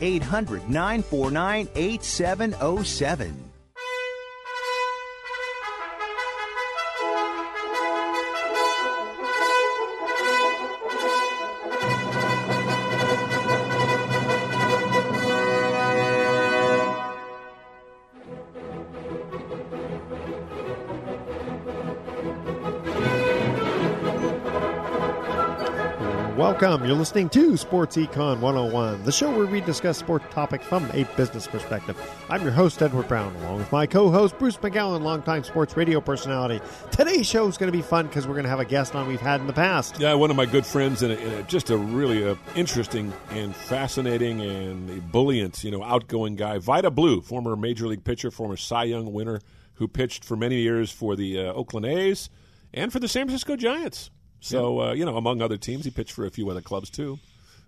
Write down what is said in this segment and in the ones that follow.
800 949 8707. Welcome. You're listening to Sports Econ 101, the show where we discuss sports topics from a business perspective. I'm your host, Edward Brown, along with my co host, Bruce McGowan, longtime sports radio personality. Today's show is going to be fun because we're going to have a guest on we've had in the past. Yeah, one of my good friends, and, a, a, just a really uh, interesting and fascinating and ebullient, you know, outgoing guy. Vida Blue, former Major League pitcher, former Cy Young winner, who pitched for many years for the uh, Oakland A's and for the San Francisco Giants. So, uh, you know, among other teams, he pitched for a few other clubs too.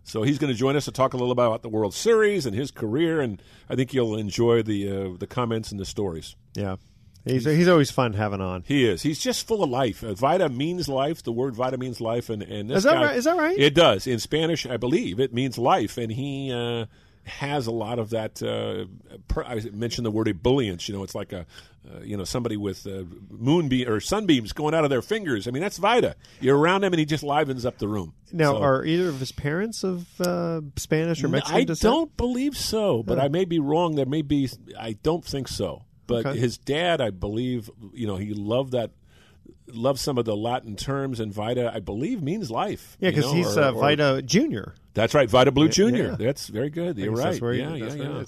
So he's going to join us to talk a little about the World Series and his career, and I think you'll enjoy the uh, the comments and the stories. Yeah. He's, he's always fun having on. He is. He's just full of life. Uh, Vida means life. The word Vida means life, and and is that guy, right? Is that right? It does in Spanish, I believe. It means life, and he uh, has a lot of that. Uh, per, I mentioned the word ebullience. You know, it's like a uh, you know somebody with uh, moonbeam or sunbeams going out of their fingers. I mean, that's Vida. You're around him, and he just livens up the room. Now, So- are either of his parents of uh, Spanish or Mexican I descent? don't believe so, but Huh. I may be wrong. There may be. I don't think so. But Okay. his dad, I believe, you know, he loved that. Loved some of the Latin terms, and Vida, I believe, means life. Yeah, because he's or- uh, or- Junior. That's right, Vida Blue Jr. yeah. That's very good. You're right. where he- yeah, yeah, yeah.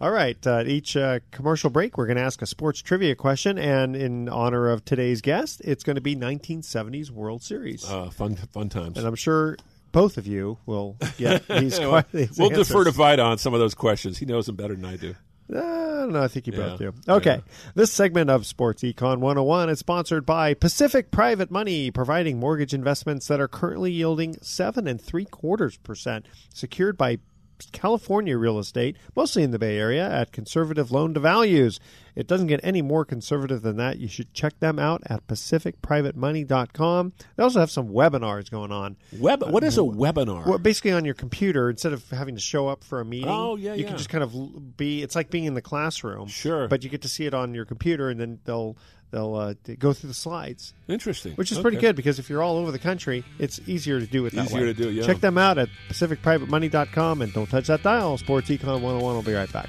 All right. Uh, each uh, commercial break, we're going to ask a sports trivia question, and in honor of today's guest, it's going to be 1970s World Series, Uh, fun, fun times. and I'm sure both of you will get these. Well, que- these we'll defer to answers. Vida on some of those questions. He knows them better than I do. Uh, I. I think you both Yeah. do. Okay. This segment of Sports Econ 101 is sponsored by Pacific Private Money, providing mortgage investments that are currently yielding seven and three quarters percent, secured by California real estate, mostly in the Bay Area, at conservative loan to values. It doesn't get any more conservative than that. You should check them out at pacificprivatemoney.com. They also have some webinars going on. Web. What is a webinar? Well, basically on your computer, instead of having to show up for a meeting, Oh, yeah, you yeah. can just kind of be. It's like being in the classroom, Sure. but you get to see it on your computer, and then they'll they'll uh, go through the slides, Interesting. which is pretty good because if you're all over the country, it's easier to do it that Easier way. to do, yeah. Check them out at pacificprivatemoney.com, and don't touch that dial. Sports Econ 101 will be right back.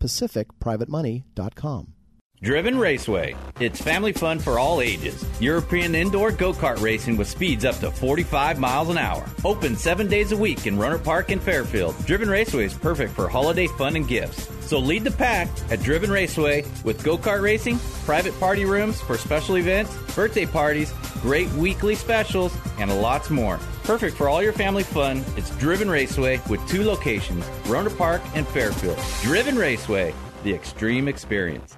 pacificprivatemoney.com. Driven Raceway. It's family fun for all ages. European indoor go kart racing with speeds up to 45 miles an hour. Open seven days a week in Rohnert Park and Fairfield. Driven Raceway is perfect for holiday fun and gifts. So lead the pack at Driven Raceway with go kart racing, private party rooms for special events, birthday parties, great weekly specials, and lots more. Perfect for all your family fun. It's Driven Raceway with two locations, Rohnert Park and Fairfield. Driven Raceway, the extreme experience.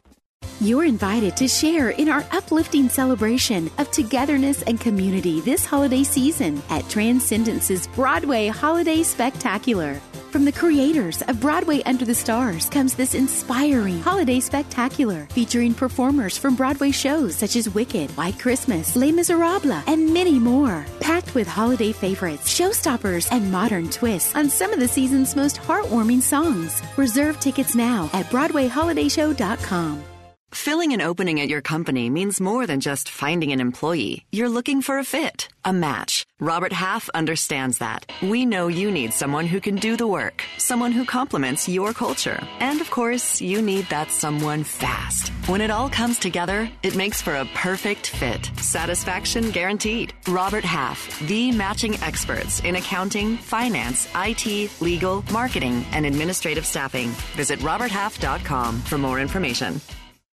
You're invited to share in our uplifting celebration of togetherness and community this holiday season at Transcendence's Broadway Holiday Spectacular. From the creators of Broadway Under the Stars comes this inspiring holiday spectacular featuring performers from Broadway shows such as Wicked, White Christmas, Les Miserables, and many more. Packed with holiday favorites, showstoppers, and modern twists on some of the season's most heartwarming songs. Reserve tickets now at BroadwayHolidayShow.com. Filling an opening at your company means more than just finding an employee. You're looking for a fit, a match. Robert Half understands that. We know you need someone who can do the work, someone who complements your culture. And of course, you need that someone fast. When it all comes together, it makes for a perfect fit. Satisfaction guaranteed. Robert Half, the matching experts in accounting, finance, IT, legal, marketing, and administrative staffing. Visit roberthalf.com for more information.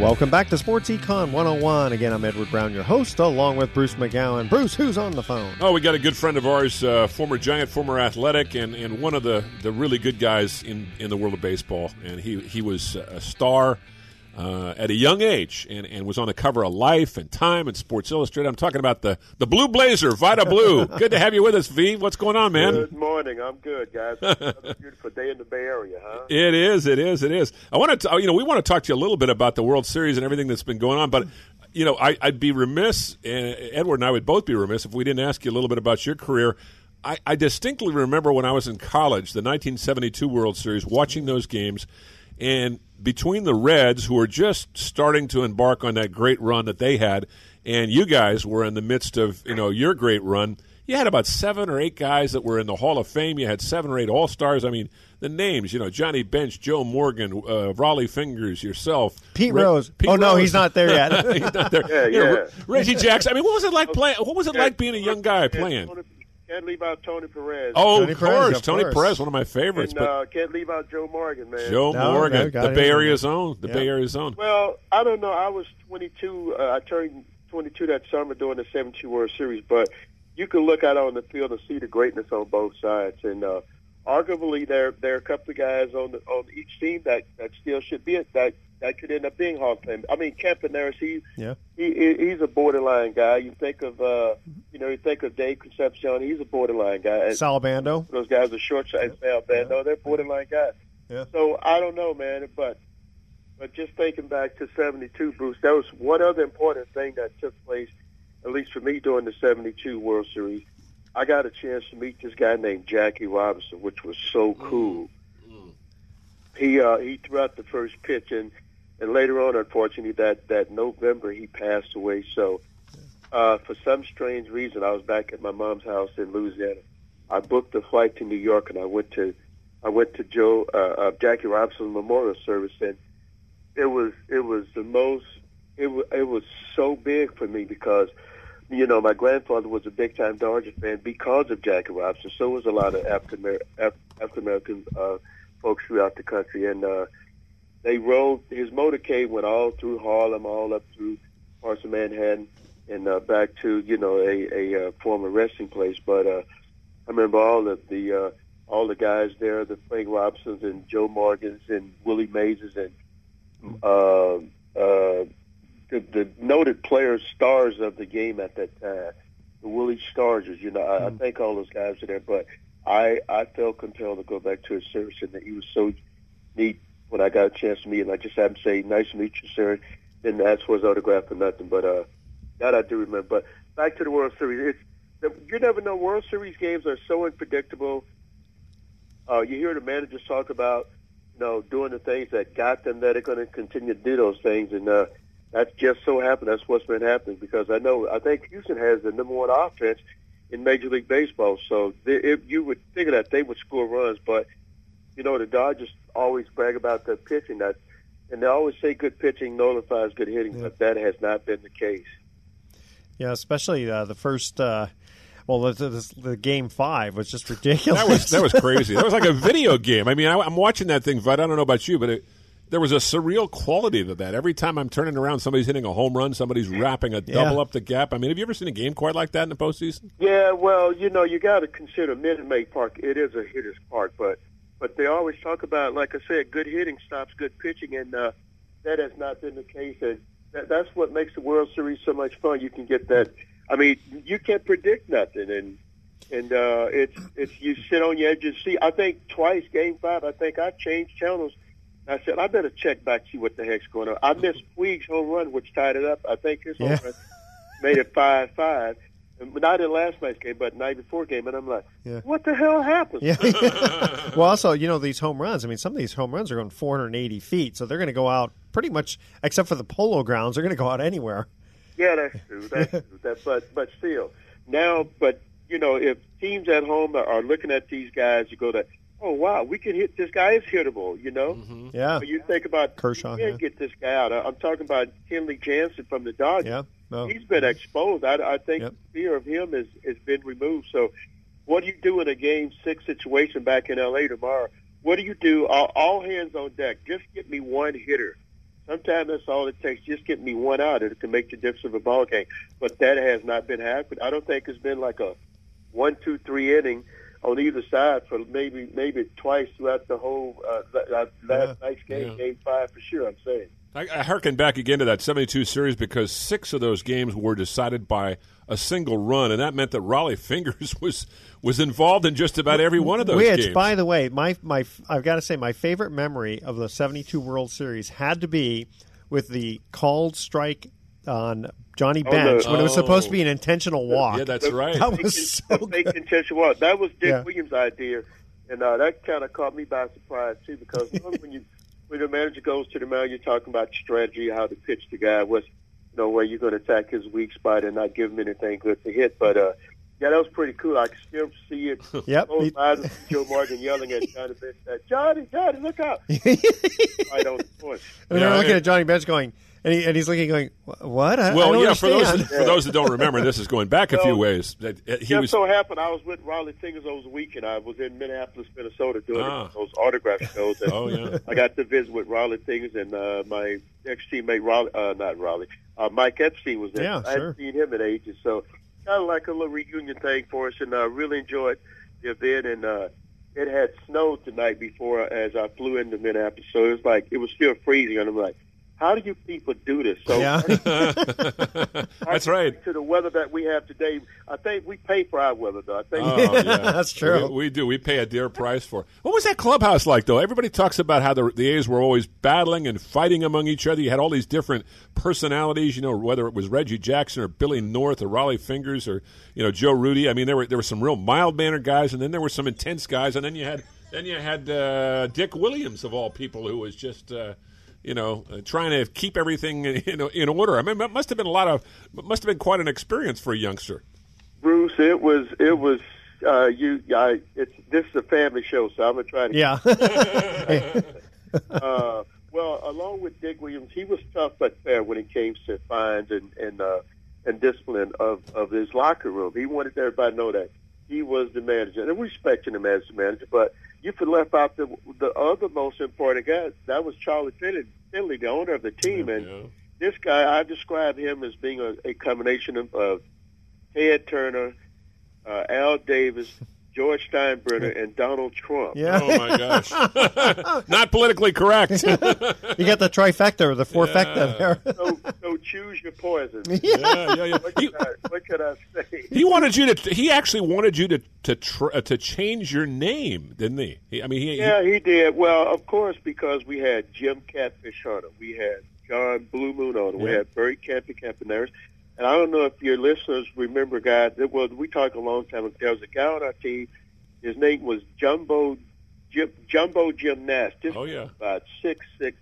Welcome back to Sports Econ 101. Again, I'm Edward Brown, your host, along with Bruce McGowan. Bruce, who's on the phone? Oh, we got a good friend of ours, uh, former Giant, former Athletic, and, and one of the, the really good guys in, in the world of baseball. And he, he was a star uh, at a young age and, and was on the cover of Life and Time and Sports Illustrated. I'm talking about the, the Blue Blazer, Vida Blue. good to have you with us, V. What's going on, man? Good morning. I'm good, guys. Another beautiful day in the Bay Area, huh? It is. It is. It is. I want to, you know, we want to talk to you a little bit about the World Series and everything that's been going on, but you know, I, would be remiss, and Edward and I would both be remiss if we didn't ask you a little bit about your career. I, I distinctly remember when I was in college, the 1972 World Series, watching those games, and between the Reds, who were just starting to embark on that great run that they had, and you guys were in the midst of you know your great run. You had about seven or eight guys that were in the Hall of Fame. You had seven or eight All Stars. I mean, the names, you know, Johnny Bench, Joe Morgan, uh, Rollie Fingers, yourself, Pete Re- Rose. Pete oh Rose. no, he's not there yet. he's not there. Yeah, you yeah. Know, Reggie Jackson. I mean, what was it like playing? What was it like being a young guy playing? Can't leave out Tony Perez. Oh, Tony of course, Perez, of Tony course. Perez, one of my favorites. And uh, can't leave out Joe Morgan, man. Joe No, Morgan, the Bay in Area's there. own, the Yeah. Bay Area's own. Well, I don't know. I was 22. Uh, I turned 22 that summer during the 72 World Series, but you can look out on the field and see the greatness on both sides. And uh, arguably, there there are a couple of guys on the, on each team that, that still should be it, that that could end up being Hall of Fame. I mean, Campaneris, he Yeah. he he- he's a borderline guy. You think of uh, you know, you think of Dave Concepcion, he's a borderline guy. And Sal Bando. those guys are short side Sal Bando, they're borderline guys. Yeah. So I don't know, man, but but just thinking back to '72, Bruce, that was one other important thing that took place, at least for me during the '72 World Series. I got a chance to meet this guy named Jackie Robinson, which was so cool. He uh, he threw out the first pitch, and and later on, unfortunately, that that November he passed away. So uh, for some strange reason, I was back at my mom's house in Louisiana. I booked a flight to New York, and I went to I went to Joe uh, uh, Jackie Robinson memorial service, and it was it was the most it was it was so big for me because you know my grandfather was a big time Dodger fan because of Jackie Robinson. So was a lot of African African American uh, folks throughout the country, and uh, they rode his motorcade went all through Harlem, all up through parts of Manhattan, and uh, back to you know a, a uh, former resting place. But uh, I remember all of the uh, all the guys there, the Frank Robinsons and Joe Morgans and Willie Mayses and uh, uh, the, the noted players, stars of the game at that time, the Willie Stargells. You know, I, I think all those guys are there, but I I felt compelled to go back to his service and that he was so neat when I got a chance to meet him. I just had him say, "Nice to meet you, sir." Didn't ask for his autograph or nothing, but uh, that I do remember. But back to the World Series, it's you never know. World Series games are so unpredictable. Uh, you hear the managers talk about, you know, doing the things that got them that are going to continue to do those things, and uh, that's just so happened. That's what's been happening because I know I think Houston has the number one offense in Major League Baseball. So they, if you would figure that they would score runs, but you know the Dodgers always brag about their pitching that, and they always say good pitching nullifies good hitting, yeah. but that has not been the case. Yeah, especially uh, the first. Uh, well, the, the, the, game five was just ridiculous. That was that was crazy. that was like a video game. I mean, I, am watching that thing, but I don't know about you, but it, there was a surreal quality to that. Every time I'm turning around, somebody's hitting a home run, somebody's wrapping a double yeah. up the gap. I mean, have you ever seen a game quite like that in the postseason? Yeah, well, you know, you got to consider Minute Maid Park. It is a hitter's park, but but they always talk about, like I said, good hitting stops good pitching, and uh, that has not been the case. And that, that's what makes the World Series so much fun. You can get that. I mean, you can't predict nothing, and and uh, it's it's you sit on your edge and see. I think twice, Game Five, I think I changed channels I said, I better check back see what the heck's going on. I missed Puig's home run, which tied it up. I think his yeah. home run made it five five. Not in last night's game, but night before game, and I'm like, yeah. "What the hell happened?" Yeah. well, also, you know, these home runs. I mean, some of these home runs are going 480 feet, so they're going to go out pretty much, except for the polo grounds, they're going to go out anywhere. Yeah, that's true. That's true. That, but but still, now, but you know, if teams at home are, are looking at these guys, you go to oh wow, we can hit this guy is hittable, you know. Mm-hmm. Yeah. But you think about Kershaw. You can't yeah. get this guy out. I'm talking about Kenley Jansen from the Dodgers. Yeah. No. He's been exposed. I, I think yep. fear of him has has been removed. So, what do you do in a game six situation back in L.A. tomorrow? What do you do? All, all hands on deck. Just get me one hitter. Sometimes that's all it takes. Just get me one out. It can make the difference of a ball game. But that has not been happening. I don't think it's been like a one, two, three inning on either side for maybe maybe twice throughout the whole uh, last yeah. night's game, yeah. game five for sure. I'm saying. I, I harken back again to that 72 series because six of those games were decided by a single run, and that meant that Rollie Fingers was was involved in just about every one of those Which, games. by the way, my my I've got to say my favorite memory of the 72 World Series had to be with the called strike on Johnny oh, Bench oh, when it was supposed to be an intentional walk. Yeah, that's right. That was so fake intentional walk. That was Dick yeah. Williams' idea, and uh, that kind of caught me by surprise too. Because when you when the manager goes to the mound, you're talking about strategy, how to pitch the guy, what's you know where you're going to attack his weak spot and not give him anything good to hit. But uh, yeah, that was pretty cool. I can still see it. Yep. Joe Morgan yelling at Johnny Bench, "Johnny, Johnny, look out!" right on the point. And they're looking at Johnny Bench going and, he, and he's looking, going, "What?" I, well, I yeah. For those for those that don't remember, this is going back a few ways. That uh, he just was, so happened I was with Rollie Fingers over the weekend. I was in Minneapolis, Minnesota, doing ah. those autograph shows. And oh yeah. I got to visit with Rollie Fingers and uh, my ex teammate Rollie, uh, not Rollie, uh, Mike Epstein was there. Yeah, I sure. hadn't seen him in ages, so kind of like a little reunion thing for us, and I uh, really enjoyed the event. And uh, it had snowed tonight before as I flew into Minneapolis, so it was like it was still freezing, and I'm like how do you people do this? So yeah. that's right. To the weather that we have today, I think we pay for our weather, though. I think oh, yeah. that's true. We, we, do. We pay a dear price for. It. What was that clubhouse like, though? Everybody talks about how the, the A's were always battling and fighting among each other. You had all these different personalities. You know, whether it was Reggie Jackson or Billy North or Rollie Fingers or you know Joe Rudi. I mean, there were there were some real mild mannered guys, and then there were some intense guys, and then you had then you had uh, Dick Williams of all people, who was just. Uh, you know, uh, trying to keep everything in, in order. I mean, it must have been a lot of, must have been quite an experience for a youngster. Bruce, it was, it was, uh, you, I, it's, this is a family show, so I'm gonna try to. Yeah. uh, well, along with Dick Williams, he was tough but fair when it came to fines and and uh, and discipline of of his locker room. He wanted everybody to know that he was the manager, and we respected him as the manager, but you could left out the the other most important guy. That was Charlie Finley, Finley the owner of the team, and yeah. this guy I describe him as being a, a combination of uh, Ted Turner, uh, Al Davis, George Steinbrenner, and Donald Trump. Yeah. Oh my gosh! Not politically correct. you got the trifecta or the fourfecta there. So, so choose your poison. yeah, yeah, yeah. What He, can, I, what can I say? he wanted you to. He actually wanted you to to tr- uh, to change your name, didn't he? he I mean, he, Yeah, he did. Well, of course, because we had Jim Catfish Hunter, we had John Blue Moon Odom, we Yeah. had Barry Campy Campaneris. And I don't know if your listeners remember, guys, that was, we talked a long time ago. There was a guy on our team, his name was Jumbo Jim, Jumbo Jim Nash. Just Oh, yeah. about six six,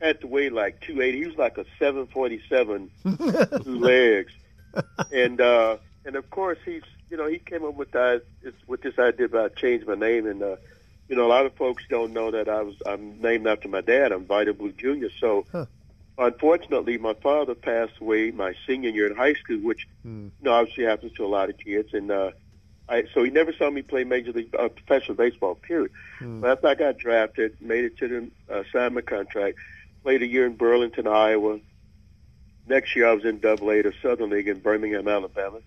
had to weigh like two eighty. He was like a seven forty seven, two legs, and uh, and of course he's you know he came up with that with this idea about change my name and uh, you know a lot of folks don't know that I was I'm named after my dad. I'm Vida Blue Jr. So unfortunately my father passed away my senior year in high school, which you know obviously happens to a lot of kids and. uh I, so he never saw me play major league uh, professional baseball. Period. But after I got drafted, made it to the uh, signed my contract, played a year in Burlington, Iowa. Next year I was in Double A, the Southern League in Birmingham, Alabama.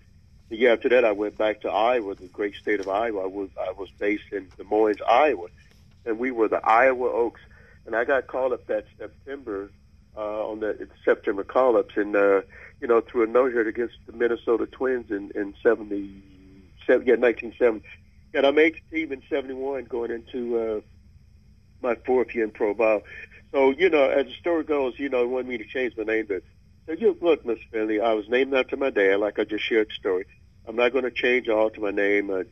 The year after that, I went back to Iowa, the great state of Iowa. I was I was based in Des Moines, Iowa, and we were the Iowa Oaks. And I got called up that September on the September call-ups, and uh, you know through a no-hitter against the Minnesota Twins in in seventy seven, yeah, nineteen seventy. And I made the team in '71, going into uh, my fourth year in pro ball. So you know, as the story goes, you know, he wanted me to change my name, but so you look, Miss Finley, I was named after my dad, like I just shared the story. I'm not going to change or alter my name. Uh,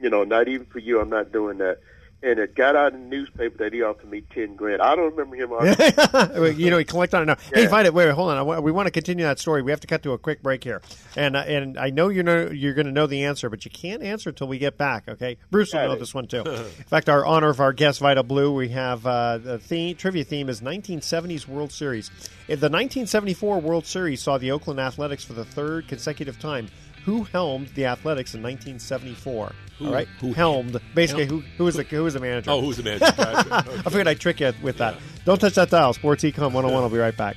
you know, not even for you. I'm not doing that. And it got out in the newspaper that he offered me ten grand. I don't remember him. you know, he collect on it now. Hey, Yeah. find it. Wait, hold on. We want to continue that story. We have to cut to a quick break here, and uh, and I know you're know, you're going to know the answer, but you can't answer until we get back. Okay, Bruce will Got know it. this one too. In fact, our honor of our guest Vida Blue, we have uh, the theme, trivia theme is 1970s World Series. The 1974 World Series saw the Oakland Athletics for the third consecutive time. Who helmed the Athletics in 1974? Who- All right, who- helmed. Basically, who who was the who was the manager? oh, who's the manager? Gotcha. I figured I'd trick you with that. Don't touch that dial. Sports Econ 101. I'll be right back.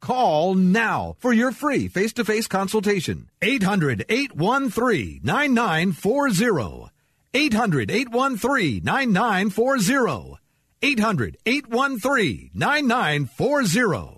Call now for your free face-to-face consultation. 800-813-9940. 800-813-9940. 800-813-9940.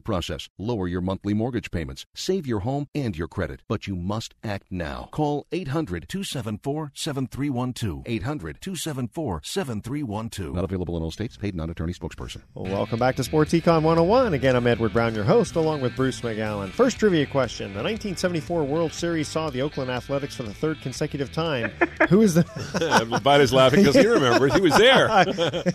process, lower your monthly mortgage payments, save your home and your credit, but you must act now. Call 800 274 7312. 800 274 7312. Not available in all states. Paid non attorney spokesperson. Well, welcome back to Sports Econ 101. Again, I'm Edward Brown, your host, along with Bruce McGowan. First trivia question The 1974 World Series saw the Oakland Athletics for the third consecutive time. Who is the. Biden laughing because he remembers. He was there.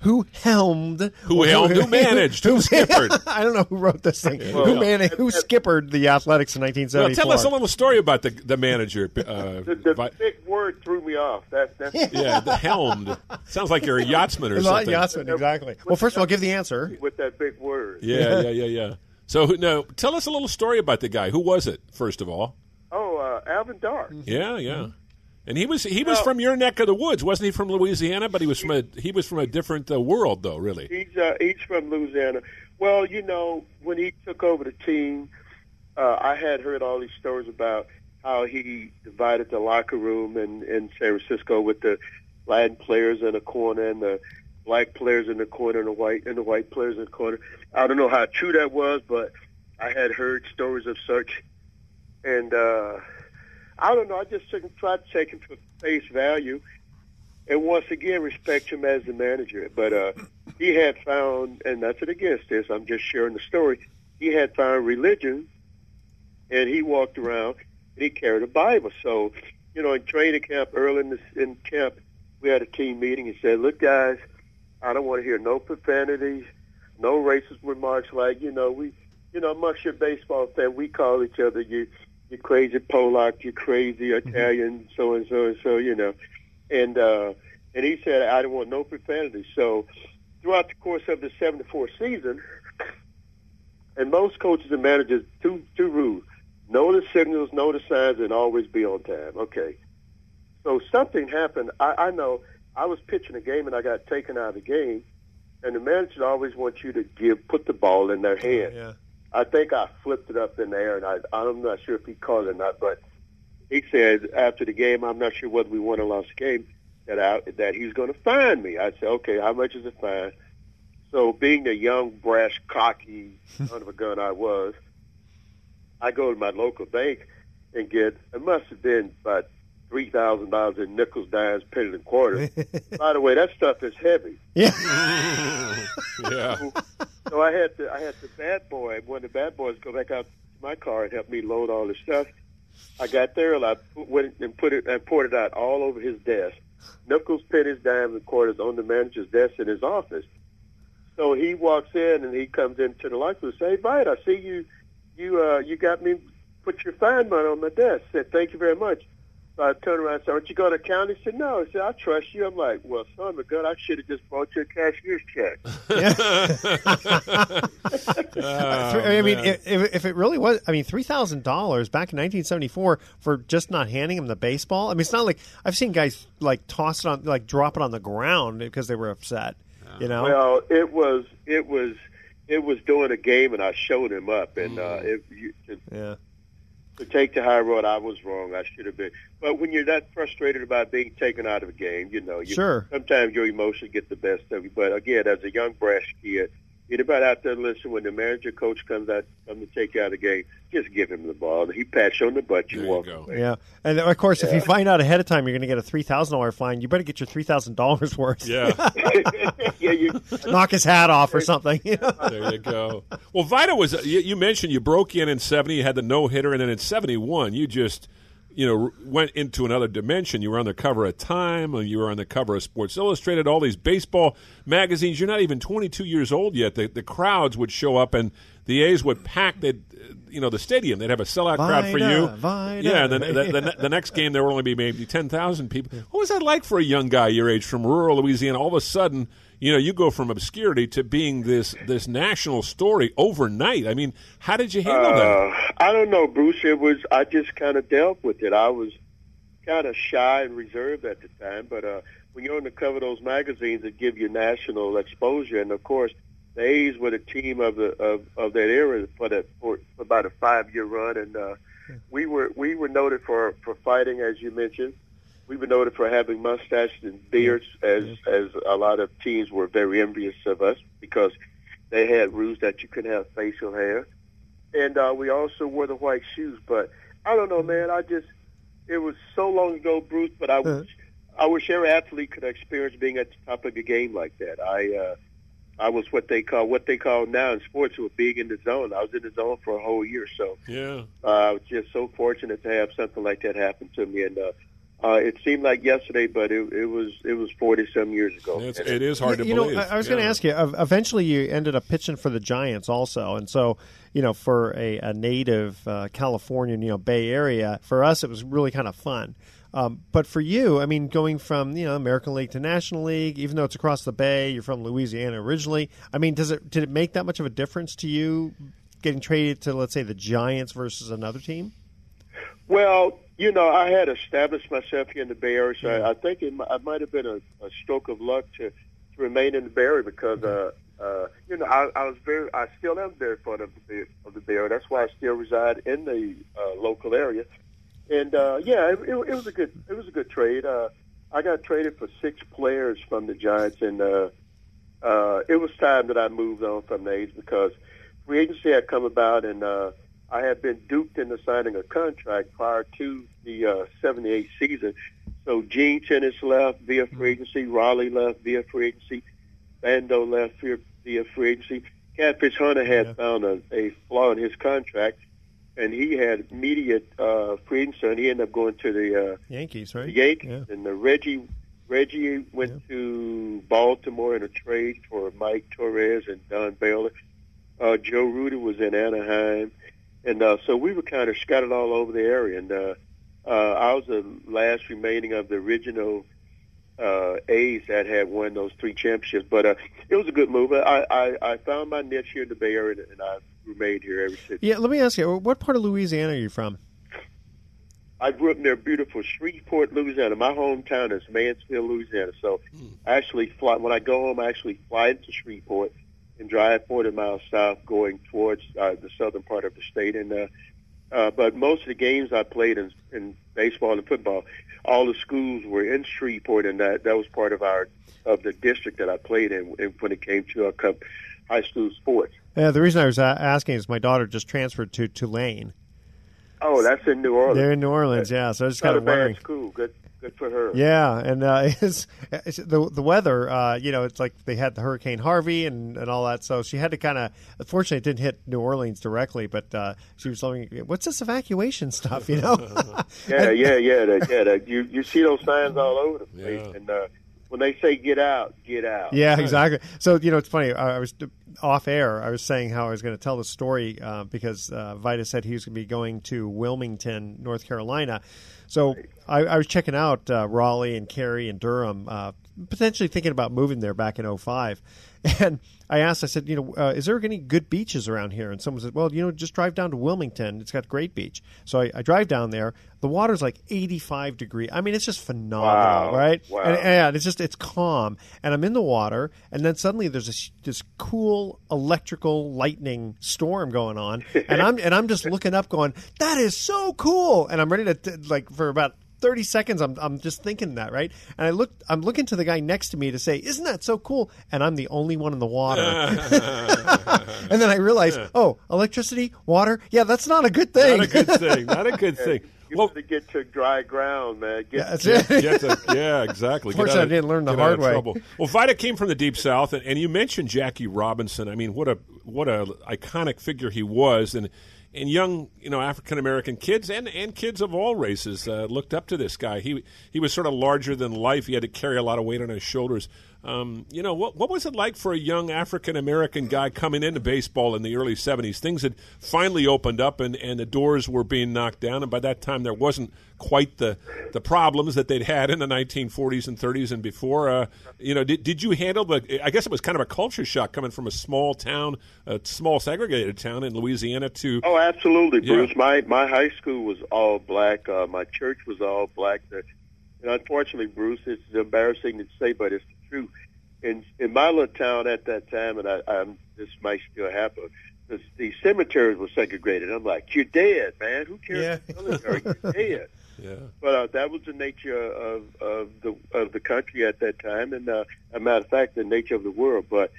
who helmed? Who helmed? Who managed? Who skippered? I don't know who wrote this thing. Well, who managed? Who skippered the Athletics in 1974? Well, tell us a little story about the the manager. Uh, the, the vi- big word threw me off. That, that's yeah, the helmed. Sounds like you're a yachtsman or a something. Yachtsman, exactly. Well, first of all, give the answer with that big word. Yeah, yeah, yeah, yeah. So no, tell us a little story about the guy. Who was it? First of all. Oh, uh, Alvin Dark. Yeah, yeah. And he was he was from your neck of the woods, wasn't he? From Louisiana, but he was from a he was from a different uh, world, though. Really, he's uh, he's from Louisiana. Well, you know, when he took over the team, uh, I had heard all these stories about how he divided the locker room in in San Francisco with the Latin players in a corner and the black players in the corner and the white and the white players in the corner. I don't know how true that was, but I had heard stories of such, and. uh I don't know. I just tried to take him for face value, and once again respect him as the manager. But uh, he had found, and nothing against this. I'm just sharing the story. He had found religion, and he walked around and he carried a Bible. So, you know, in training camp, early in, the, in camp, we had a team meeting. He said, "Look, guys, I don't want to hear no profanities, no racist remarks. Like, you know, we, you know, amongst your baseball fan, we call each other you." You crazy Polak, you crazy Italian, so and so and so, you know. And uh, and he said, I don't want no profanity. So throughout the course of the 74 season, and most coaches and managers, two, two rules. Know the signals, know the signs, and always be on time. Okay. So something happened. I, I know I was pitching a game and I got taken out of the game, and the manager always wants you to give put the ball in their hand. Yeah. I think I flipped it up in the air, and I, I'm not sure if he called it or not, but he said after the game, I'm not sure whether we won or lost the game, that I, that he's going to fine me. I said, okay, how much is the fine? So being the young, brash, cocky son of a gun I was, I go to my local bank and get, it must have been about three thousand dollars in nickels, dimes, pennies, and quarters. By the way, that stuff is heavy. Yeah. yeah. So, so I had to I had the bad boy, one of the bad boys, go back out to my car and help me load all the stuff. I got there and I went and put it and poured it out all over his desk. Nickels, pennies, dimes, and quarters on the manager's desk in his office. So he walks in and he comes into the lunch and says, "Hey, Vite, I see you, you, uh, you got me put your fine money on my desk." Said, "Thank you very much." So I turned around and said, aren't you going to county?" He said, no. He said, I trust you. I'm like, well, son of a gun, I should have just brought you a cashier's check. oh, I mean, if, if it really was, I mean, $3,000 back in 1974 for just not handing him the baseball. I mean, it's not like I've seen guys like toss it on, like drop it on the ground because they were upset, you know? Well, it was, it was, it was doing a game and I showed him up and, uh, it, you, it, yeah to take the high road. I was wrong. I should have been. But when you're that frustrated about being taken out of a game, you know, you, sure. sometimes your emotions get the best of you. But again, as a young brash kid, anybody out there listen when the manager coach comes out come to take you out of the game, just give him the ball. He pats you on the butt, you There walk you go. away. Yeah, and of course, if you find out ahead of time you're going to get a three thousand dollar fine, you better get your three thousand dollars worth. Yeah. yeah, you, knock his hat off or something. You know? there you go. Well, Vida was. You, you mentioned you broke in in seventy. You had the no hitter, and then in seventy one, you just you know went into another dimension. You were on the cover of Time, you were on the cover of Sports Illustrated. All these baseball magazines. You're not even twenty two years old yet. The, the crowds would show up, and the A's would pack. They'd you know the stadium. They'd have a sellout crowd for you. Vida. Yeah, and then the, the, the next game there would only be maybe ten thousand people. What was that like for a young guy your age from rural Louisiana? All of a sudden, you know, you go from obscurity to being this this national story overnight. I mean, how did you handle uh, that? I don't know, Bruce. It was I just kind of dealt with it. I was kind of shy and reserved at the time, but uh, when you're on the cover of those magazines that give you national exposure, and of course, the A's were the team of the of, of that era for that for, for about a five year run, and uh, we were we were noted for for fighting, as you mentioned. We were noted for having mustaches and beards, as as a lot of teams were very envious of us because they had rules that you couldn't have facial hair, and uh, we also wore the white shoes. But I don't know, man. I just it was so long ago, Bruce. But I wish I wish every athlete could experience being at the top of your game like that. I uh, I was what they call what they call now in sports were being in the zone. I was in the zone for a whole year, so Yeah. uh, I was just so fortunate to have something like that happen to me. And uh, uh, it seemed like yesterday, but it, it was it was forty some years ago. It's, it is hard to you believe. know, I, I was going to ask you. Eventually, you ended up pitching for the Giants, also, and so you know, for a, a native uh, Californian, you know, Bay Area, for us, it was really kind of fun. Um, but for you, I mean, going from you know American League to National League, even though it's across the Bay, you're from Louisiana originally. I mean, does it did it make that much of a difference to you getting traded to let's say the Giants versus another team? Well, you know, I had established myself here in the Bay Area, so I, I think it, it might have been a, a stroke of luck to, to remain in the Bay Area because, uh, uh, you know, I, I was very, I still am very fond of the Bay, of the Bay Area. That's why I still reside in the uh, local area. And uh, yeah, it, it, it was a good, it was a good trade. Uh, I got traded for six players from the Giants, and uh, uh, it was time that I moved on from the A's because free agency had come about, and uh, I had been duped into signing a contract prior to the uh, 78 season. So Gene Tenace left via free agency, Rollie left via free agency, Bando left via, via free agency. Catfish Hunter had found a, a flaw in his contract, and he had immediate uh, free agency, and he ended up going to the uh, Yankees, right? the Yankees, and the Reggie Reggie went to Baltimore in a trade for Mike Torrez and Don Baylor. Uh, Joe Rudi was in Anaheim, and uh, so we were kind of scattered all over the area. And uh, uh, I was the last remaining of the original uh, A's that had won those three championships. But uh, it was a good move. I, I, I found my niche here in the Bay Area, and I've remained here ever since. Yeah, let me ask you, what part of Louisiana are you from? I grew up near beautiful Shreveport, Louisiana. My hometown is Mansfield, Louisiana. So I actually fly when I go home. I actually fly into Shreveport and drive 40 miles south, going towards uh, the southern part of the state. And uh, uh, but most of the games I played in, in baseball and football, all the schools were in Shreveport, and that that was part of our of the district that I played in, when it came to our cup high school sports. Yeah, the reason I was asking is my daughter just transferred to Tulane. Oh, that's in New Orleans. They're in New Orleans, yeah. So I was just kind a of wondering. school. Good, good for her. Yeah, and uh, it's, it's the the weather. Uh, you know, it's like they had the Hurricane Harvey and, and all that. So she had to kind of. Unfortunately, it didn't hit New Orleans directly, but uh, she was telling "What's this evacuation stuff?" You know. Yeah, yeah, yeah, that, yeah. That, you you see those signs all over the place, and uh, when they say "get out," get out. Yeah, exactly. So you know, it's funny. I I was off air. I was saying how I was going to tell the story uh, because uh, Vita said he was going to be going to Wilmington, North Carolina. So I, I was checking out uh, Raleigh and Cary and Durham, uh, potentially thinking about moving there back in 05. And I asked, I said, you know, uh, is there any good beaches around here? And someone said, well, you know, just drive down to Wilmington. It's got great beach. So I, I drive down there. The water's like 85 degree. I mean, it's just phenomenal, Wow. right? Wow. And, and it's just it's calm, and I'm in the water, and then suddenly there's this this cool electrical lightning storm going on, and I'm and I'm just looking up, going, "That is so cool!" And I'm ready to like for about. 30 seconds I'm I'm just thinking that, right? And I look I'm looking to the guy next to me to say, "Isn't that so cool?" And I'm the only one in the water. and then I realize, "Oh, electricity, water? Yeah, that's not a good thing." Not a good thing. Not a good thing. You well, to get to dry ground, man. Get, Yeah, that's Get- it. get to- yeah, exactly. Get Fortunately, out of- I didn't learn the hard way. trouble. Well, Vida came from the deep south, and, and you mentioned Jackie Robinson. I mean, what a what a iconic figure he was, and and young you know African American kids and, and kids of all races uh, looked up to this guy. He he was sort of larger than life. He had to carry a lot of weight on his shoulders. Um, you know, what what was it like for a young African American guy coming into baseball in the early '70s? Things had finally opened up, and, and the doors were being knocked down, and by that time there wasn't quite the the problems that they'd had in the 1940s and 30s and before. Uh, you know, did did you handle the? I guess it was kind of a culture shock coming from a small town, a small segregated town in Louisiana to. Oh, absolutely. Bruce. My my high school was all black. Uh, my church was all black. The, and unfortunately, Bruce, it's embarrassing to say, but it's the. In in my little town at that time, and I, I'm this might still happen. The, the cemeteries were segregated. I'm like, you're dead, man. Who cares? Yeah. military? You're dead. Yeah. But uh, that was the nature of, of the of the country at that time, and uh, a matter of fact, the nature of the world. But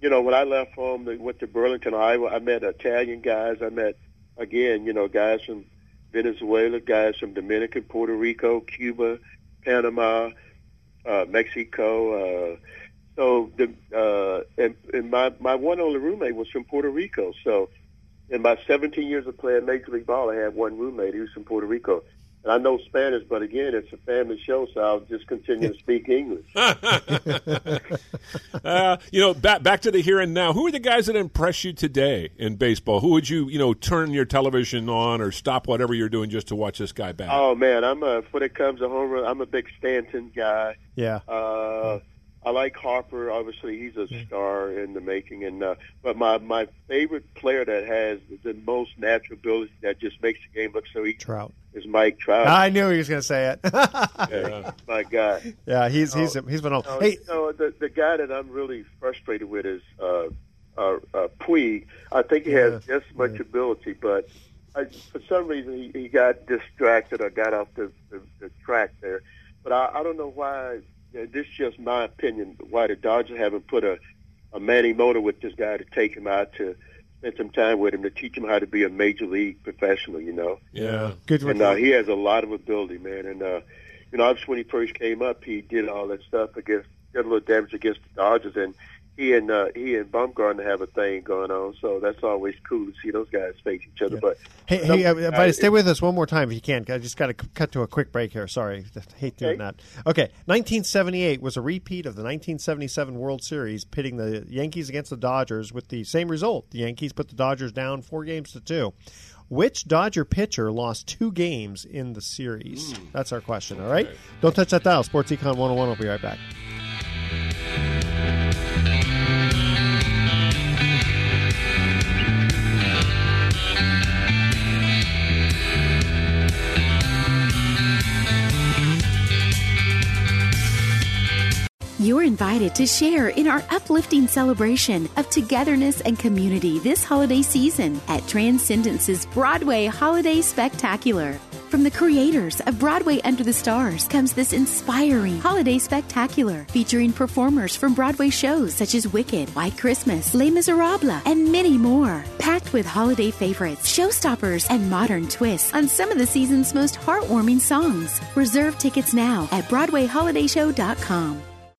you know, when I left home, I went to Burlington, Iowa. I met Italian guys. I met again, you know, guys from Venezuela, guys from Dominican, Puerto Rico, Cuba, Panama, uh, Mexico. Uh, so the uh, and, and my my one only roommate was from Puerto Rico. So in my 17 years of playing Major League Ball, I had one roommate. He was from Puerto Rico. And I know Spanish, but again, it's a family show, so I'll just continue to speak English. uh, you know, back back to the here and now. Who are the guys that impress you today in baseball? Who would you, you know, turn your television on or stop whatever you're doing just to watch this guy bat? Oh man, I'm a when it comes to home run, I'm a big Stanton guy. Yeah. Uh, I like Harper. Obviously, he's a star in the making. And uh, but my my favorite player that has the most natural ability that just makes the game look so easy Trout. is Mike Trout. I knew he was going to say it. Yeah, my guy. yeah, he's he's he's been on. No, Hey, no, the the guy that I'm really frustrated with is uh, uh, uh, Puig. I think he has just as much ability, but I, for some reason he, he got distracted or got off the, the, the track there. But I, I don't know why. You know, this is just my opinion. Why the Dodgers haven't put a a Manny Mota with this guy to take him out to spend some time with him to teach him how to be a major league professional. You know. Yeah. Good And uh, he has a lot of ability, man. And uh, you know, obviously when he first came up, he did all that stuff against did a little damage against the Dodgers, and he and uh, he and Bumgarner have a thing going on. So that's always cool to see those guys face each other. But Hey, some hey, uh, guys- Vida, stay with us one more time if you can. I just got to cut to a quick break here. Sorry, I hate doing that. Okay, 1978 was a repeat of the 1977 World Series, pitting the Yankees against the Dodgers with the same result. The Yankees put the Dodgers down four games to two. Which Dodger pitcher lost two games in the series? That's our question. All right, don't touch that dial. Sports Econ 101. We'll be right back. You're invited to share in our uplifting celebration of togetherness and community this holiday season at Transcendence's Broadway Holiday Spectacular. From the creators of Broadway Under the Stars comes this inspiring holiday spectacular featuring performers from Broadway shows such as Wicked, White Christmas, Les Miserables, and many more. Packed with holiday favorites, showstoppers, and modern twists on some of the season's most heartwarming songs. Reserve tickets now at BroadwayHolidayShow.com.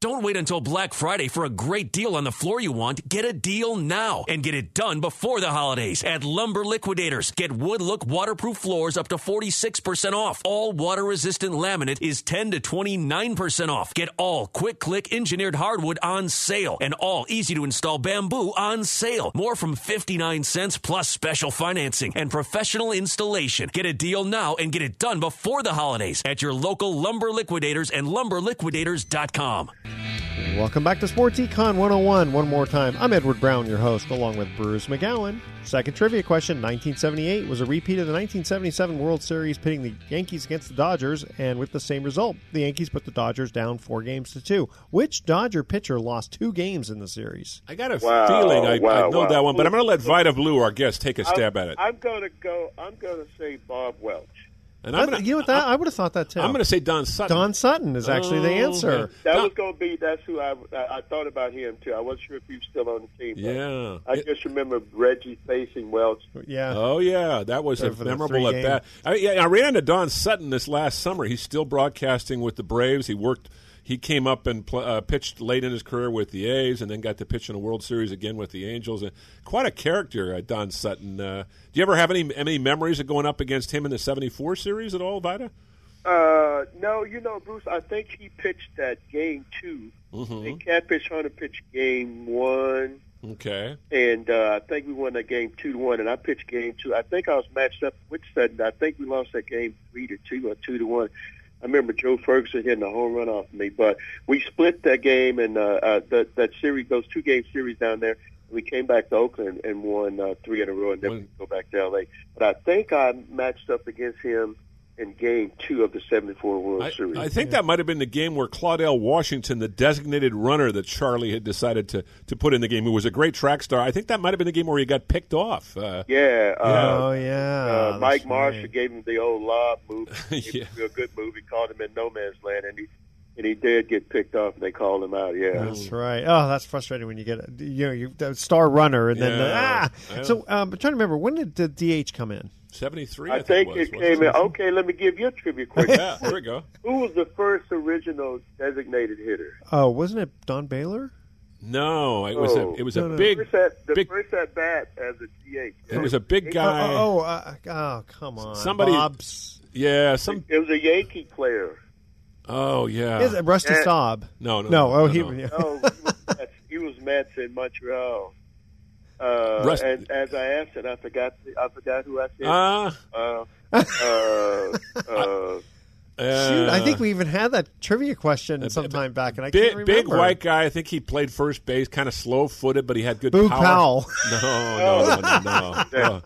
Don't wait until Black Friday for a great deal on the floor you want. Get a deal now and get it done before the holidays at Lumber Liquidators. Get wood look waterproof floors up to 46% off. All water resistant laminate is 10 to 29% off. Get all quick click engineered hardwood on sale and all easy to install bamboo on sale. More from 59 cents plus special financing and professional installation. Get a deal now and get it done before the holidays at your local Lumber Liquidators and lumberliquidators.com. Welcome back to Sports Econ 101. One more time, I'm Edward Brown, your host, along with Bruce McGowan. Second trivia question 1978 was a repeat of the 1977 World Series, pitting the Yankees against the Dodgers, and with the same result. The Yankees put the Dodgers down four games to two. Which Dodger pitcher lost two games in the series? I got a Wow, feeling I, wow, I know wow. that one, but I'm going to let Vida Blue, our guest, take a stab I'm, at it. I'm going to go. I'm going to say Bob Welch. And I'm gonna, you know what that I would have thought that too. I'm going to say Don Sutton. Don Sutton is actually the Oh, answer. okay. That Don- was going to be. That's who I, I. I thought about him too. I wasn't sure if he was still on the team. but Yeah. I just remember Reggie facing Welch. Yeah. Oh yeah, that was a For memorable three at bat. I, yeah, I ran into Don Sutton this last summer. He's still broadcasting with the Braves. He worked. He came up and pl- uh, pitched late in his career with the A's, and then got to pitch in a World Series again with the Angels. And quite a character, uh, Don Sutton. Uh, do you ever have any any memories of going up against him in the '74 series at all, Vida? Uh, no, you know, Bruce. I think he pitched that game 2 Mhm. And Catfish Hunter pitched game one, Okay. and uh, I think we won that game two to one. And I pitched game two. I think I was matched up with Sutton. I think we lost that game three to two or two to one. I remember Joe Ferguson hitting a home run off of me, but we split that game and uh, uh, that that series, those two game series down there. We came back to Oakland and won uh, three in a row, and then we go back to LA. But I think I matched up against him in game two of the '74 World I, Series. I think that might have been the game where Claudell Washington, the designated runner that Charlie had decided to, to put in the game, who was a great track star, I think that might have been the game where he got picked off. Uh, Yeah. Uh, oh yeah. Uh, that's Mike Marshall right. gave him the old lob move. Yeah. yeah. a good move. He called him in no man's land, and he and he did get picked off, and they called him out. Yeah. That's right. Oh, that's frustrating when you get a, you know you the star runner and then the, ah. So um, I'm trying to remember when did the DH come in? 73, I, I, think it, it was, came in. Okay, let me give you a trivia question. Yeah, there we go. Who was the first original designated hitter? Oh, wasn't it Don Baylor? No, it was a Oh. it was No, a no. big First at, the big- first at bat as a DH. it was a big Oh, guy. oh, oh, uh, oh, come on, Somebody- Bob's. Yeah, some It was a Yankee player. Oh yeah. Is it Rusty Yeah. Staub? No, no, no. no, oh, no, he. no. yeah. No, was Mets, he was Mets in Montreal. Uh, Rust- and as I asked it, I forgot. I forgot who I said. Ah. uh, uh, uh, Shoot, I Uh, think we even had that trivia question sometime back, and I big can't remember. big white guy. I think he played first base, kind of slow footed, but he had good Boog power. Powell. No, no, no, no, no. no.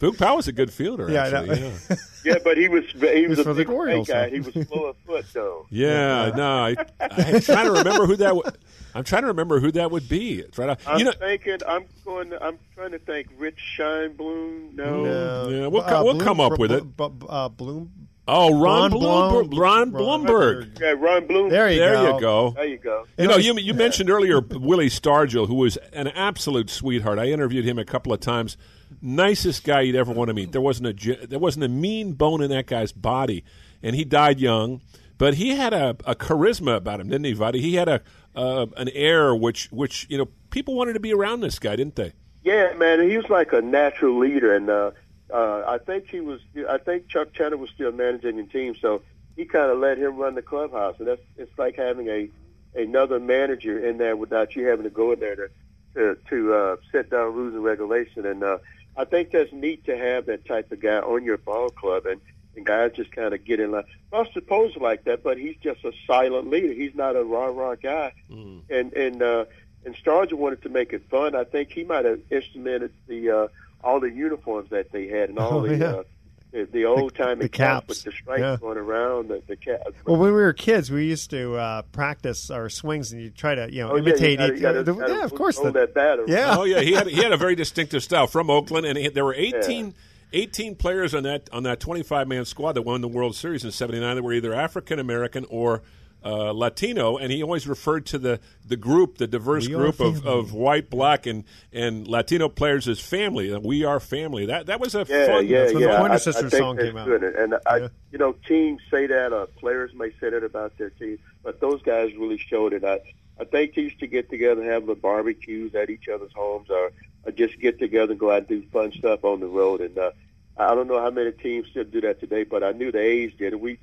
Boog Powell was a good fielder. Yeah, actually. Yeah. yeah, but he was he was He's a for big white Orioles, guy. He was slow of foot though. Yeah, no, I, I'm trying to remember who that. would I'm trying to remember who that would be. It's right. out- I'm You know, thinking. I'm going. To, I'm trying to think. Rich Scheinblum. No. No. Yeah, we'll Uh, we'll Bloom- come up Br- with it. Br- Br- uh, Bloom. oh, Ron, Ron Blomberg. Blum- Ron Ron Blomberg. Yeah, Ron Bloom. There you There go. you go. There you go. You know, you you mentioned earlier Willie Stargell, who was an absolute sweetheart. I interviewed him a couple of times. Nicest guy you'd ever want to meet. There wasn't a there wasn't a mean bone in that guy's body, and he died young. But he had a, a charisma about him, didn't he, Vida? He had a uh, an air which which you know people wanted to be around this guy, didn't they? Yeah, man, he was like a natural leader, and uh, uh, I think he was. I think Chuck Tanner was still managing the team, so he kind of let him run the clubhouse, and that's it's like having a another manager in there without you having to go in there to to, to uh, set down rules and regulation. And uh, I think that's neat to have that type of guy on your ball club, and and guys just kind of get in line. Buster Posey like that, but he's just a silent leader. He's not a rah rah guy, Mm. and and uh, and Stargell wanted to make it fun. I think he might have instrumented the uh, all the uniforms that they had and all Oh, the. yeah. Uh, the, the old time the caps caps. with the stripes Yeah. going around the, the cap. Well, when we were kids, we used to uh, practice our swings, and you try to, you know, Oh, yeah, you imitate gotta- each you gotta- the- yeah, of course. the- that batter. Yeah. Oh yeah, he had he had a very distinctive style from Oakland, and he, there were 18, 18 players on that on that twenty five man squad that won the World Series in '79 that were either African American or uh, Latino, and he always referred to the the group, the diverse We group of, of white, black, and and Latino players as family. We are family. That that was a Yeah, fun. yeah, So the yeah. Pointer I, Sisters I think song that's came out. good. And I, Yeah. you know, teams say that, uh, players may say that about their team, but those guys really showed it. I, I think they used to get together and have the barbecues at each other's homes, or, or just get together and go out and do fun stuff on the road. And uh, I don't know how many teams still do that today, but I knew the A's did it. We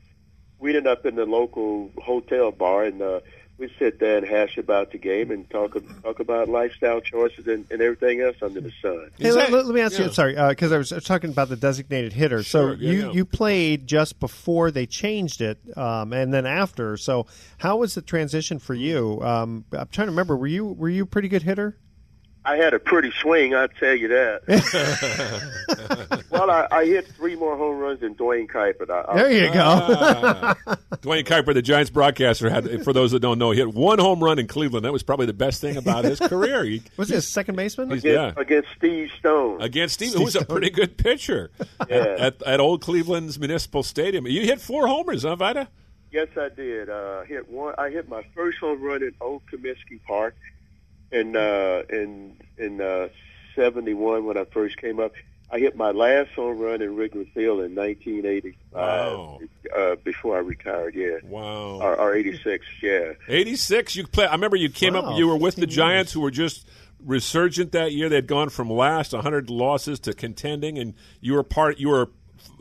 we'd end up in the local hotel bar and. uh we sit there and hash about the game and talk talk about lifestyle choices and, and everything else under the sun. Hey, let, let- let me ask yeah. you. Sorry, because I was I was talking about the designated hitter. Sure, so yeah, you yeah. you played just before they changed it, um, and then after. So how was the transition for you? Um, I'm trying to remember. Were you were you a pretty good hitter? I had a pretty swing, I'll tell you that. well, I, I hit three more home runs than Duane Kuiper. I, I, There you go. Ah. Duane Kuiper, the Giants broadcaster, had for those that don't know, he hit one home run in Cleveland. That was probably the best thing about his career. He, was he a second baseman? Against, yeah. against Steve Stone. against Steve, Steve who was a pretty good pitcher Yeah. at, at Old Cleveland's Municipal Stadium. You hit four homers, huh, Vida? Yes, I did. Uh, hit one. I hit my first home run in Old Comiskey Park, in uh, in in uh, '71 when I first came up. I hit my last home run in Wrigley Field in 1985 Wow. uh, before I retired. Yeah, Wow. or, or '86. Yeah. 86. You play. I remember you came Wow, up. You were with the 15 Giants, who were just resurgent that year. They'd gone from last 100 losses to contending, and you were part. You were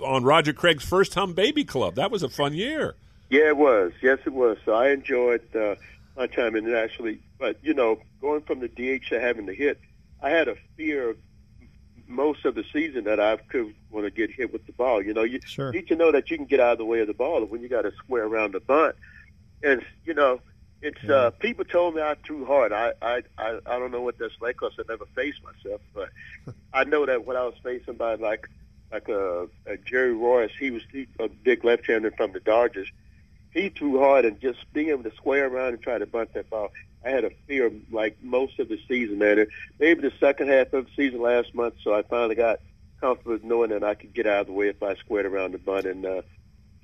on Roger Craig's first hum baby club. That was a fun year. Yeah, it was. Yes, it was. So I enjoyed uh, my time in it actually. But you know, going from the DH to having to hit, I had a fear of most of the season that I could want to get hit with the ball. You know, you Sure. need to know that you can get out of the way of the ball when you got to square around the bunt. And you know, it's uh, people told me I threw hard. I I I, I don't know what that's like because I never faced myself, but I know that when I was facing somebody like like a, a Jerry Reuss, he was he, a big left-hander from the Dodgers. He threw hard and just being able to square around and try to bunt that ball. I had a fear like most of the season, man. Maybe the second half of the season last month, so I finally got comfortable knowing that I could get out of the way if I squared around the bunt. And uh,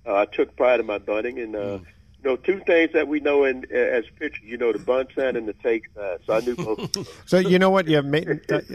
uh, I took pride in my bunting. And uh, you know, two things that we know in as pitchers, you know, the bunt side and the take side. So I knew both. So you know what? You ma-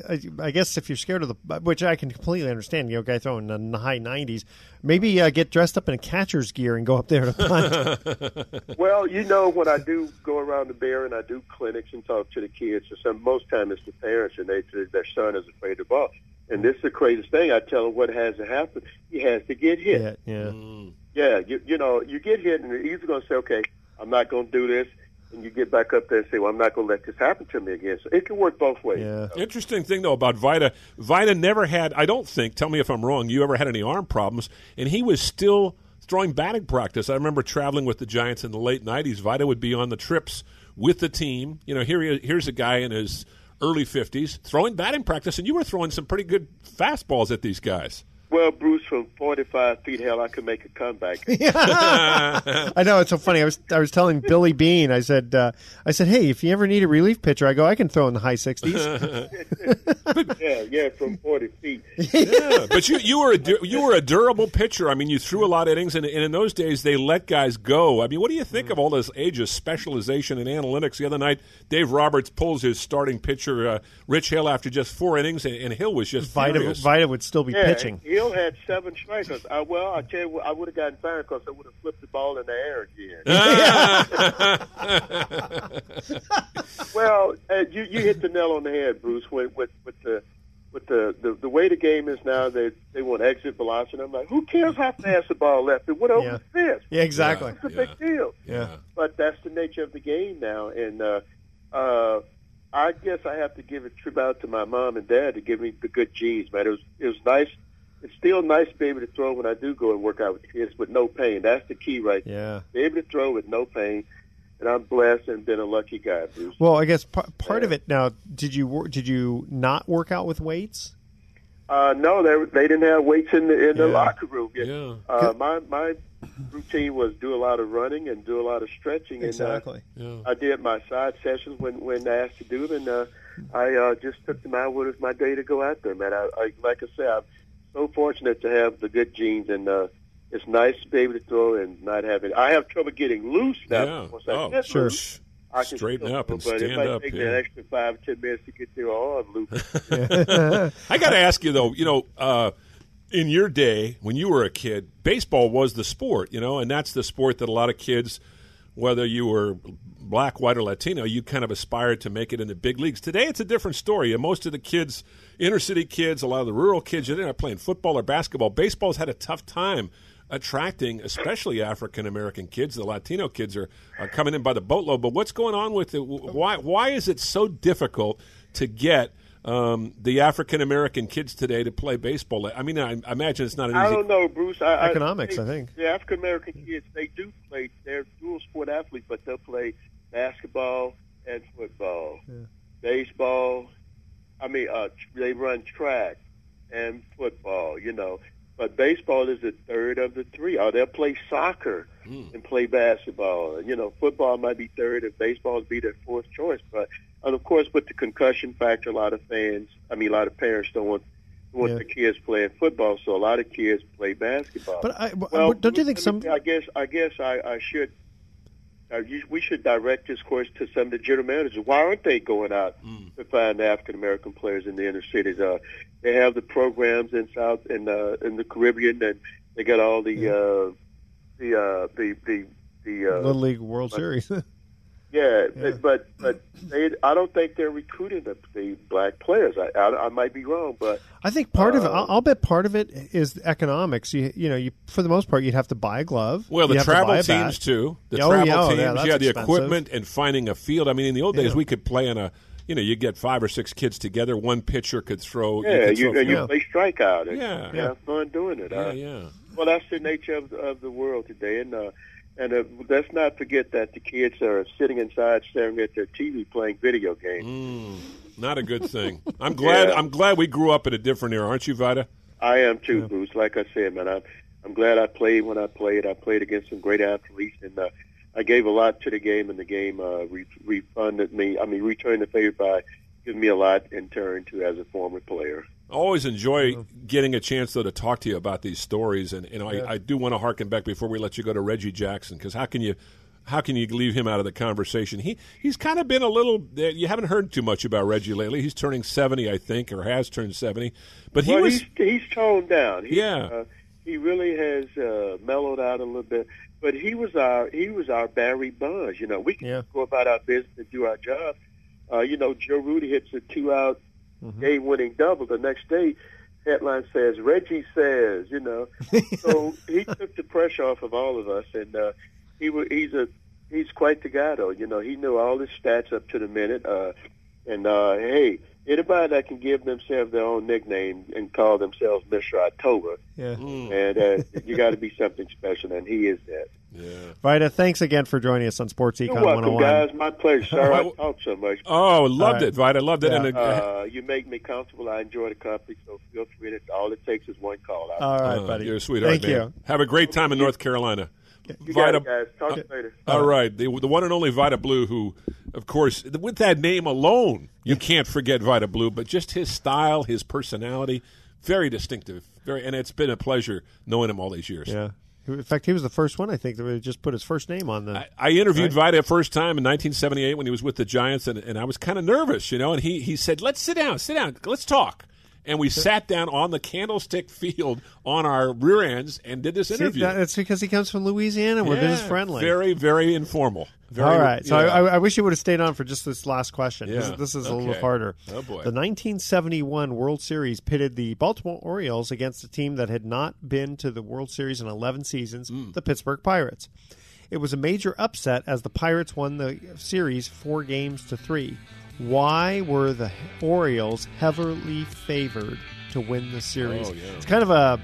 I, I guess if you're scared of the, which I can completely understand, you know, guy throwing in the high 90s, maybe uh, get dressed up in a catcher's gear and go up there to punt. Well, you know, when I do go around the bear and I do clinics and talk to the kids, so some, most time it's the parents and they say their son is afraid of the ball. And this is the craziest thing. I tell them what has to happen. He has to get hit. yeah, yeah. Yeah, you, you know, you get hit and you're either going to say, okay, I'm not going to do this. And you get back up there and say, well, I'm not going to let this happen to me again. So it can work both ways. Yeah. Interesting thing though about Vida. Vida never had. I don't think. Tell me if I'm wrong. You ever had any arm problems? And he was still throwing batting practice. I remember traveling with the Giants in the late '90s. Vida would be on the trips with the team. You know, here he, here's a guy in his early 50s throwing batting practice, and you were throwing some pretty good fastballs at these guys. Well, Bruce, from 45 feet, hell, I could make a comeback. I know it's so funny. I was I was telling Billy Beane. I said uh, I said, hey, if you ever need a relief pitcher, I go, I can throw in the high 60s. yeah, yeah, from 40 feet. yeah, but you you were a du- you were a durable pitcher. I mean, you threw a lot of innings, and, and in those days they let guys go. I mean, what do you think of all this age of specialization and analytics? The other night, Dave Roberts pulls his starting pitcher uh, Rich Hill after just four innings, and, and Hill was just Vida, furious. Vida would still be yeah, pitching. Hill had seven strikers. I, well, I tell you what, I would have gotten fired because I would have flipped the ball in the air again. well, uh, you you hit the nail on the head, Bruce. With with, with the with the, the the way the game is now, they they want exit velocity. I'm like, who cares how fast the ball left? It went over Yeah. the fence. Yeah, exactly. It's a big deal. Yeah. But that's the nature of the game now, and uh, uh, I guess I have to give a tribute out to my mom and dad to give me the good genes, man. It was it was nice. It's still nice to be able to throw when I do go and work out with kids with no pain. That's the key, right? Yeah. Be able to throw with no pain, and I'm blessed and been a lucky guy, Bruce. Well, I guess p- part of it now. Did you wor- did you not work out with weights? Uh, no, they they didn't have weights in the in the Yeah. locker room. Yeah. Uh, my my routine was do a lot of running and do a lot of stretching. Exactly. And, uh, I did my side sessions when when asked to do them, and uh, I uh, just took them out when it was my day to go out there, man. I, I like I said, I'm so fortunate to have the good genes, and uh, it's nice to be able to throw and not have it. I have trouble getting loose now. Yeah. Once I Oh, get sure. loose, I can Straighten up and but stand if I up, take yeah. that extra five ten minutes to get their arm loose. I got to ask you though, you know, uh, in your day when you were a kid, baseball was the sport, you know, and that's the sport that a lot of kids, whether you were black, white, or Latino, you kind of aspired to make it in the big leagues. Today, it's a different story. Most of the kids, inner city kids, a lot of the rural kids, they're not playing football or basketball. Baseball's had a tough time attracting, especially African American kids. The Latino kids are, are coming in by the boatload. But what's going on with it? Why why is it so difficult to get? Um, the African American kids today to play baseball. I mean, I, I imagine it's not an easy. I don't know, Bruce. I, Economics, I think. The African American kids, they do play. They're dual sport athletes, but they'll play basketball and football, yeah. baseball. I mean, uh, they run track and football. You know, but baseball is the third of the three. Or they'll play soccer and play basketball. You know, football might be third, and baseball would be their fourth choice. But and of course, with the concussion factor, a lot of fans, I mean, a lot of parents don't want want Yeah. their kids playing football, so a lot of kids play basketball. But I- w- well, don't you think some- I guess I guess I, I should. Uh, we should direct this course to some of the general managers. Why aren't they going out Mm. to find African American players in the inner cities? Uh, they have the programs in South in uh, in the Caribbean, and they got all the uh, the uh, the the the uh, Little League World Series. yeah, but but they, I don't think they're recruiting the, the black players. I, I I might be wrong, but I think part of it. Uh, I'll, I'll bet part of it is economics. You you know, you for the most part, you'd have to buy a glove. Well, the You'd to travel teams too. The Oh, travel yeah, oh, teams, yeah, yeah, the expensive. equipment and finding a field. I mean, in the old days, Yeah. we could play in a. You know, you get five or six kids together. One pitcher could throw. yeah, could you throw and you for- play strikeout. And Yeah. you have fun doing it. Yeah, uh, yeah. Well, that's the nature of of the world today, and uh, and uh, let's not forget that the kids are sitting inside staring at their TV playing video games. Mm, not a good thing. I'm glad. Yeah. I'm glad we grew up in a different era, aren't you, Vida? I am too, Bruce. Like I said, man, I'm I'm glad I played when I played. I played against some great athletes, and uh, I gave a lot to the game, and the game uh, re- refunded me. I mean, returned the favor by giving me a lot in turn to as a former player. Always enjoy getting a chance though to talk to you about these stories, and you know Yeah. I, I do want to harken back before we let you go to Reggie Jackson because how can you how can you leave him out of the conversation? He he's kind of been a little. uh, You haven't heard too much about Reggie lately. He's turning seventy, I think, or has turned seventy. But he well, was he's, he's toned down. He, Yeah. uh, he really has uh, mellowed out a little bit. But he was our he was our Barry Bonds. You know, we can go about our business and do our job. Uh, you know, Joe Rudi hits a two out game winning double. The next day, headline says Reggie says. You know, so he took the pressure off of all of us, and uh, he he's a he's quite the guy though. You know, he knew all his stats up to the minute. Uh, and uh, hey, anybody that can give themselves their own nickname and call themselves Mr. October, Yeah. and uh, you got to be something special, and he is that. Vida, thanks again for joining us on Sports Econ You're welcome, 101. guys. My pleasure. Sorry I talk so much. Oh, loved All right. it, Vida. Loved it. And, uh, Uh, you make me comfortable. I enjoy the company, so feel free to. All it takes is one call. out. All right, uh, buddy. You're a sweetheart, Thank man. you. Have a great time in North Carolina. You got it, guys. Talk to later. Uh, all right, the, the one and only Vida Blue, who, of course, with that name alone, you can't forget Vida Blue, But just his style, his personality, very distinctive. Very, and it's been a pleasure knowing him all these years. Yeah. In fact, he was the first one I think that would just put his first name on the. I interviewed Right. Vida first time in 1978 when he was with the Giants, and, and I was kind of nervous, you know. And he, he said, "Let's sit down, sit down, let's talk." And we sat down on the Candlestick Field on our rear ends and did this See, interview. that- it's because he comes from Louisiana. We're Yeah, business friendly. Very, very informal. Very, All right. So. I, I wish you would have stayed on for just this last question. This, Yeah. this is a little harder. Oh, boy. The 1971 World Series pitted the Baltimore Orioles against a team that had not been to the World Series in 11 seasons, Hmm. the Pittsburgh Pirates. It was a major upset as the Pirates won the series four games to three. Why were the Orioles heavily favored to win the series? Oh, yeah. It's kind of a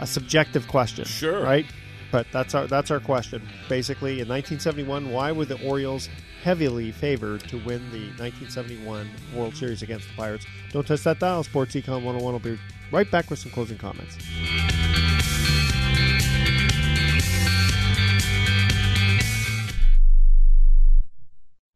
a subjective question. Sure. Right? But that's our that's our question. Basically, in 1971, why were the Orioles heavily favored to win the 1971 World Series against the Pirates? Don't touch that dial. Sports Econ 101 will be right back with some closing comments.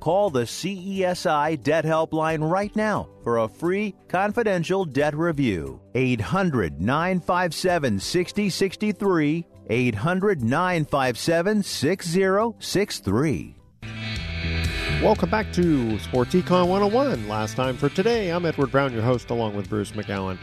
Call the CESI Debt Helpline right now for a free confidential debt review. 800 957 6063. 800 957 6063. Welcome back to Sports Econ 101. Last time for today, I'm Edward Brown, your host, along with Bruce McGowan.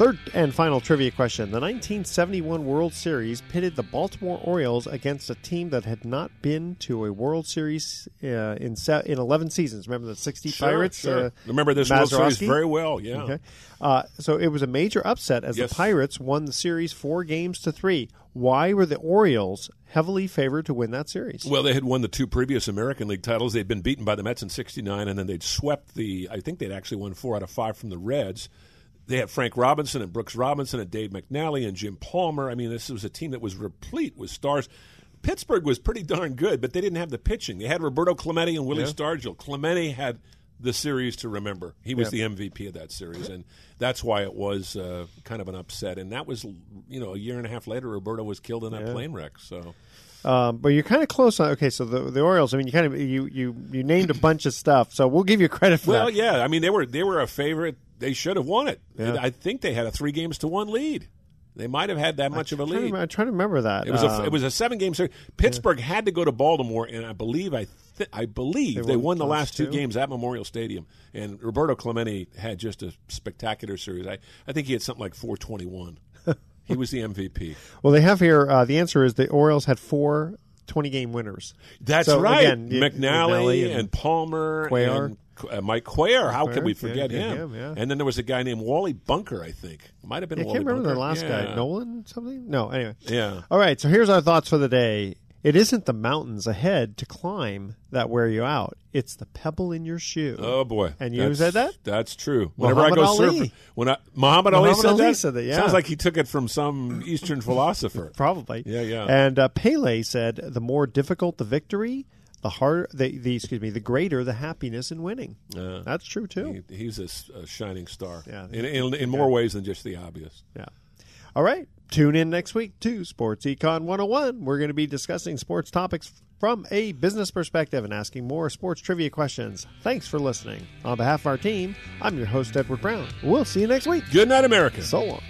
Third and final trivia question. The 1971 World Series pitted the Baltimore Orioles against a team that had not been to a World Series uh, in se- in 11 seasons. Remember the 60 Sure, Pirates? sure. Uh, Remember this World Series very well, yeah. Okay. Uh, so it was a major upset as Yes. the Pirates won the series four games to three. Why were the Orioles heavily favored to win that series? Well, they had won the two previous American League titles. They'd been beaten by the Mets in '69, and then they'd swept the. I think they'd actually won four out of five from the Reds. They had Frank Robinson and Brooks Robinson and Dave McNally and Jim Palmer. I mean, this was a team that was replete with stars. Pittsburgh was pretty darn good, but they didn't have the pitching. They had Roberto Clemente and Willie Yeah. Stargell. Clemente had the series to remember. He was Yeah. the MVP of that series, and that's why it was uh, kind of an upset. And that was, you know, a year and a half later, Roberto was killed in that Yeah. plane wreck. So. Um, but you're kind of close on. Okay, so the the Orioles. I mean, you kind of you you you named a bunch of stuff, so we'll give you credit for Well, that. Well, yeah. I mean, they were they were a favorite. They should have won it. Yeah. I think they had a three games to one lead. They might have had that much of a I'm trying, to, lead. I'm trying to remember that. It was a Um, it was a seven game series. Pittsburgh had to go to Baltimore, and I believe I th- I believe They they, won won the last two two? games at Memorial Stadium. And Roberto Clemente had just a spectacular series. I I think he had something like four twenty one. He was the MVP. Well, they have here. Uh, the answer is the Orioles had four 20 game winners. That's So, right. Again, you- McNally, and, Palmer Cuellar. and uh, Mike Cuellar. How Cuellar, could we forget yeah, him? him, yeah. And then there was a guy named Wally Bunker. I think might have been. I Wally can't remember Bunker. the last Yeah. guy. Nolan something? No, anyway. Yeah. All right, so here's our thoughts for the day. It isn't the mountains ahead to climb that wear you out. It's the pebble in your shoe. Oh boy! And you That's- said that? That's true. Whenever Muhammad I go Ali. surfing, when I Muhammad, Ali, Muhammad said, Ali that? said that, yeah. sounds like he took it from some Eastern philosopher. Probably. Yeah, yeah. And uh, Pele said, "The more difficult the victory, the harder the, the excuse me, the greater the happiness in winning." Uh, That's true too. He, he's a shining star. Yeah. in, in, in more ways than just the obvious. Yeah. All right. Tune in next week to Sports Econ 101. We're going to be discussing sports topics from a business perspective and asking more sports trivia questions. Thanks for listening. On behalf of our team, I'm your host, Edward Brown. We'll see you next week. Good night, America. So long.